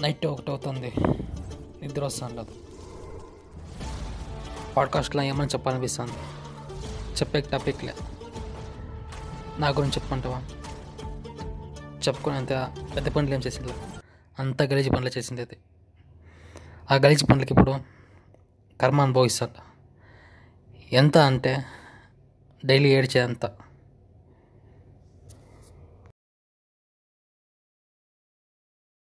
Night ఒకటి అవుతుంది నిద్ర వస్తాను లేదు పాడ్కాస్ట్లో ఏమని చెప్పాలనిపిస్తుంది? చెప్పే టాపిక్లే. నా గురించి చెప్పుకుంటావా? చెప్పుకుని అంత పెద్ద పనులు ఏం చేసింది అంత గలీజి పనులు చేసింది అది. ఆ గలీజి పనులకి ఇప్పుడు కర్మ అనుభవిస్తాను ఎంత అంటే డైలీ ఏడ్చేంత.